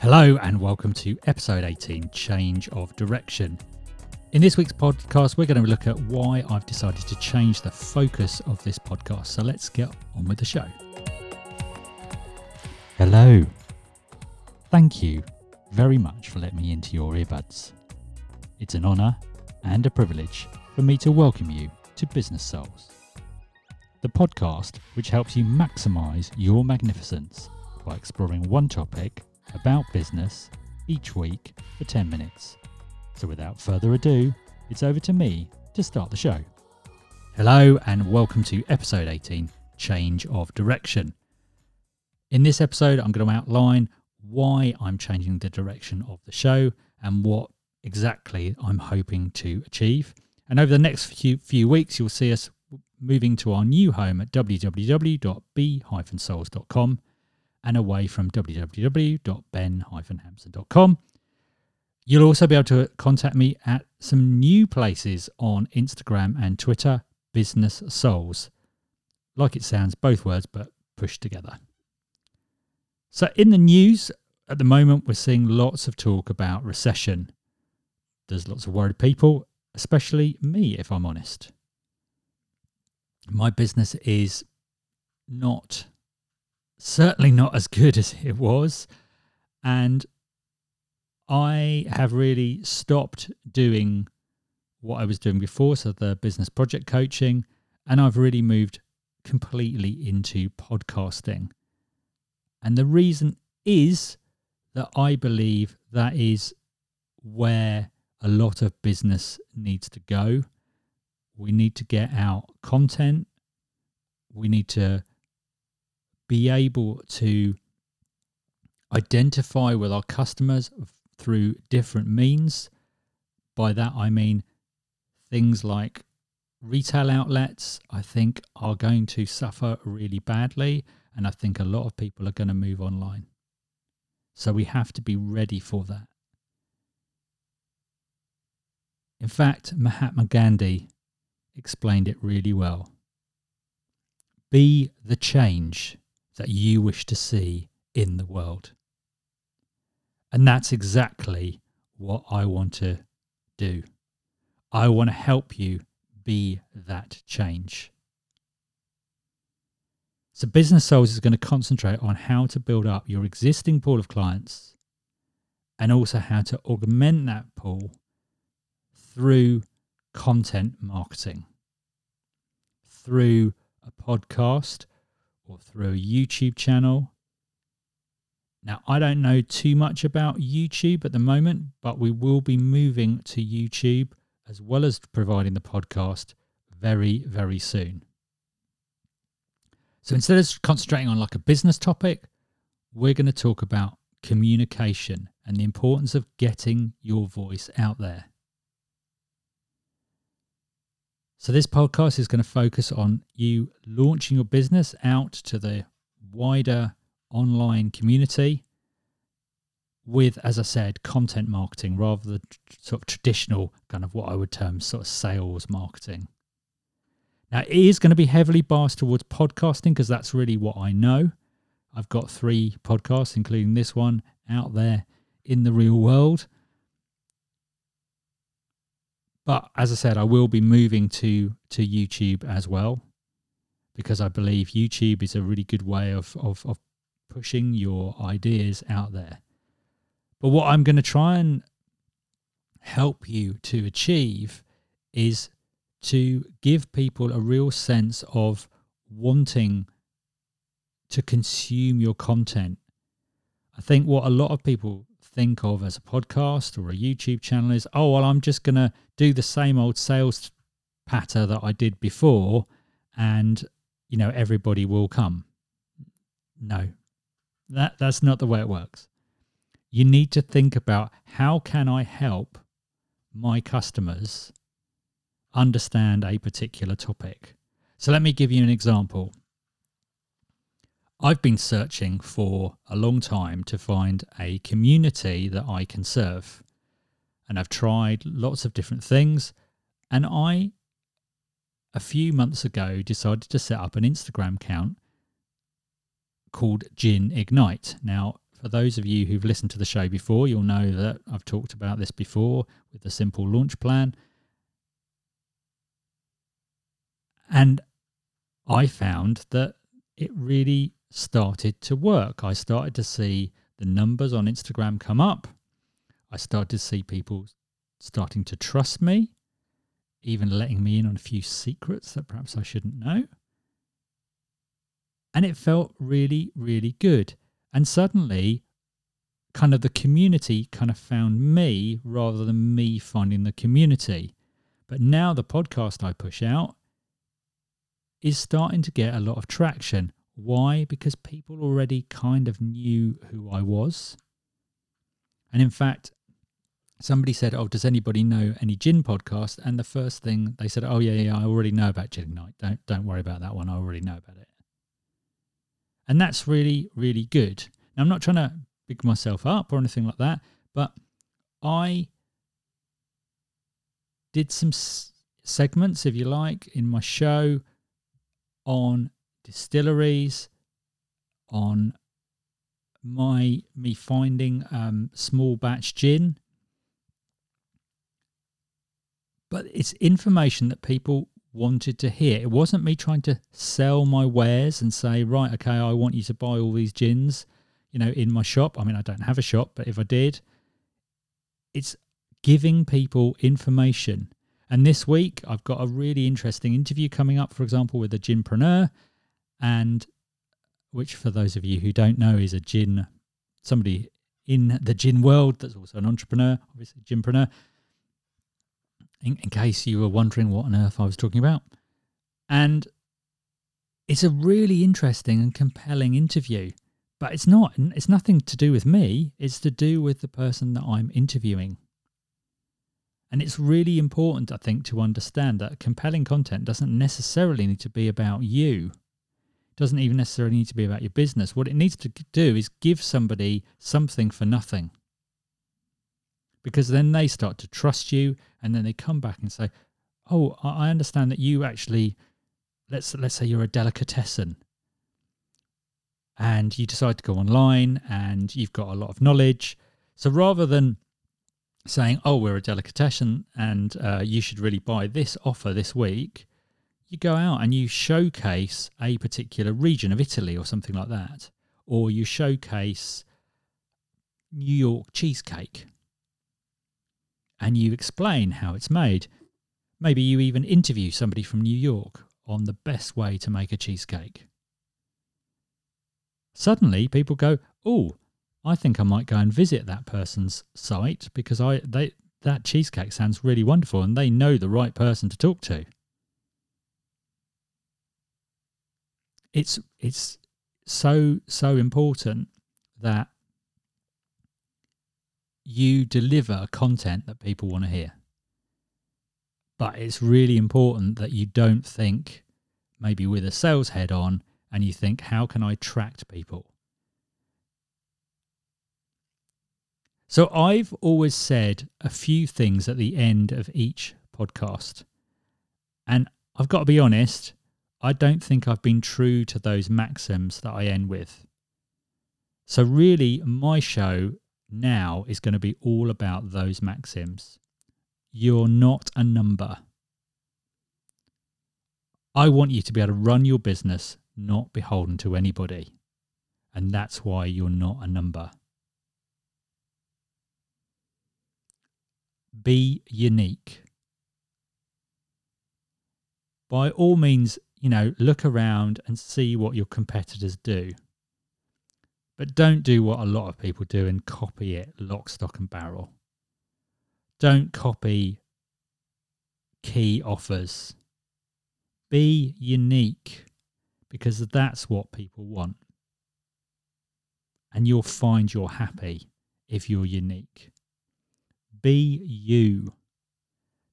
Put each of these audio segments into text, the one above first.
Hello, and welcome to episode 18 Change of Direction. In this week's podcast, we're going to look at why I've decided to change the focus of this podcast. So let's get on with the show. Hello. Thank you very much for letting me into your earbuds. It's an honour and a privilege for me to welcome you to Business Souls, the podcast which helps you maximise your magnificence by exploring one topic about business each week for 10 minutes. So without further ado, it's over to me to start the show. Hello, and welcome to episode 18 Change of Direction. In this episode, I'm going to outline why I'm changing the direction of the show and what exactly I'm hoping to achieve. And over the next few, few weeks, you'll see us moving to our new home at www.b-souls.com and away from www.ben-hampson.com. You'll also be able to contact me at some new places on Instagram and Twitter, Business Souls. Like it sounds, both words, but pushed together. So, in the news at the moment, we're seeing lots of talk about recession. There's lots of worried people, especially me, if I'm honest. My business is not certainly not as good as it was. And I have really stopped doing what I was doing before, so the business project coaching, and I've really moved completely into podcasting. And the reason is that I believe that is where a lot of business needs to go. We need to get out content. We need to be able to identify with our customers through different means. By that, I mean things like retail outlets, I think, are going to suffer really badly. And I think a lot of people are going to move online. So we have to be ready for that. In fact, Mahatma Gandhi explained it really well. Be the change that you wish to see in the world. And that's exactly what I want to do. I want to help you be that change. So, Business Souls is going to concentrate on how to build up your existing pool of clients and also how to augment that pool through content marketing, through a podcast or through a YouTube channel. Now, I don't know too much about YouTube at the moment, but we will be moving to YouTube as well as providing the podcast very, very soon. So instead of concentrating on like a business topic, we're going to talk about communication and the importance of getting your voice out there. So, this podcast is going to focus on you launching your business out to the wider online community with, as I said, content marketing rather than sort of traditional kind of what I would term sort of sales marketing. Now, it is going to be heavily biased towards podcasting because that's really what I know. I've got three podcasts, including this one, out there in the real world. But as I said, I will be moving to to YouTube as well because I believe YouTube is a really good way of of, of pushing your ideas out there. But what I'm going to try and help you to achieve is to give people a real sense of wanting to consume your content. I think what a lot of people think of as a podcast or a YouTube channel is, oh, well, I'm just going to do the same old sales patter that I did before and, you know, everybody will come. No, that, that's not the way it works. You need to think about how can I help my customers understand a particular topic. So let me give you an example. I've been searching for a long time to find a community that I can serve. And I've tried lots of different things. And I, a few months ago, decided to set up an Instagram account called Gin Ignite. Now, for those of you who've listened to the show before, you'll know that I've talked about this before with the simple launch plan. And I found that it really started to work. I started to see the numbers on Instagram come up. I started to see people starting to trust me, even letting me in on a few secrets that perhaps I shouldn't know. And it felt really, really good. And suddenly, kind of the community kind of found me rather than me finding the community. But now the podcast I push out is starting to get a lot of traction. Why? Because people already kind of knew who I was. And in fact, somebody said, "Oh, does anybody know any gin podcast?" And the first thing they said, "Oh yeah, yeah, I already know about Gin Ignite. Don't don't worry about that one. I already know about it." And that's really really good. Now, I'm not trying to big myself up or anything like that, but I did some s- segments, if you like, in my show on distilleries, on my me finding um, small batch gin. But it's information that people wanted to hear. It wasn't me trying to sell my wares and say, right, okay, I want you to buy all these gins, you know, in my shop. I mean, I don't have a shop, but if I did, it's giving people information. And this week, I've got a really interesting interview coming up, for example, with a ginpreneur, and which, for those of you who don't know, is a gin, somebody in the gin world that's also an entrepreneur, obviously, ginpreneur. In, in case you were wondering what on earth I was talking about. And it's a really interesting and compelling interview, but it's not, it's nothing to do with me, it's to do with the person that I'm interviewing. And it's really important, I think, to understand that compelling content doesn't necessarily need to be about you. Doesn't even necessarily need to be about your business. What it needs to do is give somebody something for nothing. Because then they start to trust you and then they come back and say, Oh, I understand that you actually let's let's say you're a delicatessen and you decide to go online and you've got a lot of knowledge. So rather than saying, "Oh, we're a delicatessen and uh, you should really buy this offer this week," you go out and you showcase a particular region of Italy or something like that, or you showcase New York cheesecake, and you explain how it's made. Maybe you even interview somebody from New York on the best way to make a cheesecake. Suddenly, people go, "Oh, I think I might go and visit that person's site because I they that cheesecake sounds really wonderful and they know the right person to talk to. It's it's so so important that you deliver content that people want to hear. But it's really important that you don't think maybe with a sales head on and you think how can I attract people? So I've always said a few things at the end of each podcast. And I've got to be honest, I don't think I've been true to those maxims that I end with. So, really, my show now is going to be all about those maxims. You're not a number. I want you to be able to run your business, not beholden to anybody. And that's why you're not a number. be unique. By all means, you know, look around and see what your competitors do. But don't do what a lot of people do and copy it lock, stock, and barrel. Don't copy key offers. Be unique because that's what people want. And you'll find you're happy if you're unique. Be you.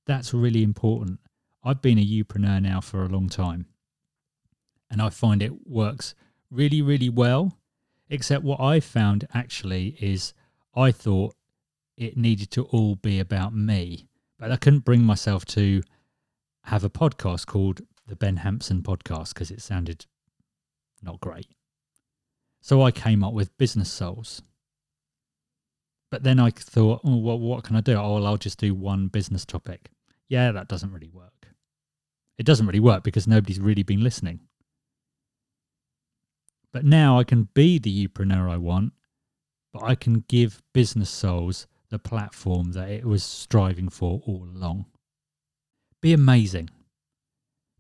That's really important. I've been a youpreneur now for a long time. And I find it works really, really well. Except what I found actually is I thought it needed to all be about me. But I couldn't bring myself to have a podcast called the Ben Hampson podcast because it sounded not great. So I came up with Business Souls. But then I thought, oh, well, what can I do? Oh, well, I'll just do one business topic. Yeah, that doesn't really work. It doesn't really work because nobody's really been listening. But now I can be the youpreneur I want, but I can give Business Souls the platform that it was striving for all along. Be amazing.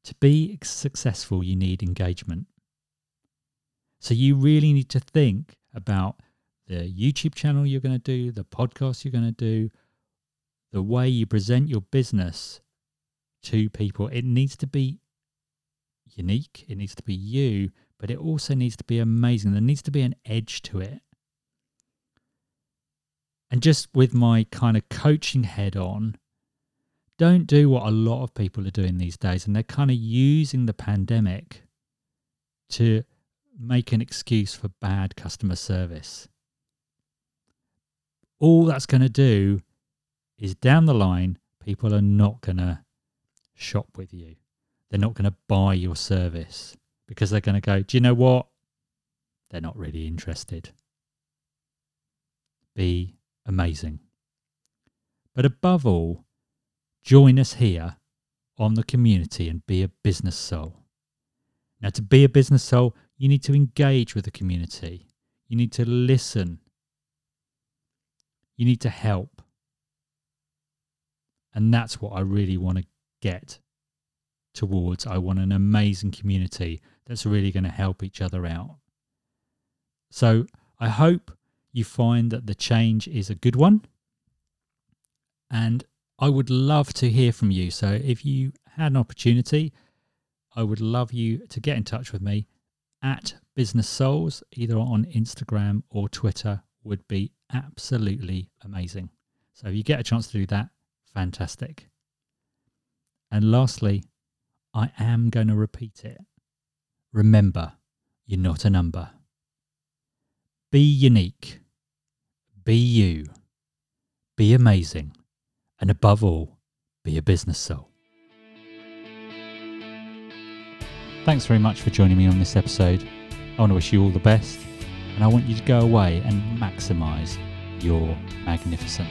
To be successful, you need engagement. So you really need to think about the YouTube channel you're going to do, the podcast you're going to do, the way you present your business to people. It needs to be unique, it needs to be you, but it also needs to be amazing. There needs to be an edge to it. And just with my kind of coaching head on, don't do what a lot of people are doing these days. And they're kind of using the pandemic to make an excuse for bad customer service. All that's going to do is down the line, people are not going to shop with you. They're not going to buy your service because they're going to go, do you know what? They're not really interested. Be amazing. But above all, join us here on the community and be a business soul. Now, to be a business soul, you need to engage with the community. You need to listen. You need to help. And that's what I really want to get towards. I want an amazing community that's really going to help each other out. So I hope you find that the change is a good one. And I would love to hear from you. So if you had an opportunity, I would love you to get in touch with me at Business Souls, either on Instagram or Twitter, would be absolutely amazing. So if you get a chance to do that, fantastic. And lastly, I am going to repeat it. Remember, you're not a number. Be unique. Be you. Be amazing. And above all, be a business soul. Thanks very much for joining me on this episode. I want to wish you all the best, and I want you to go away and maximize your magnificence.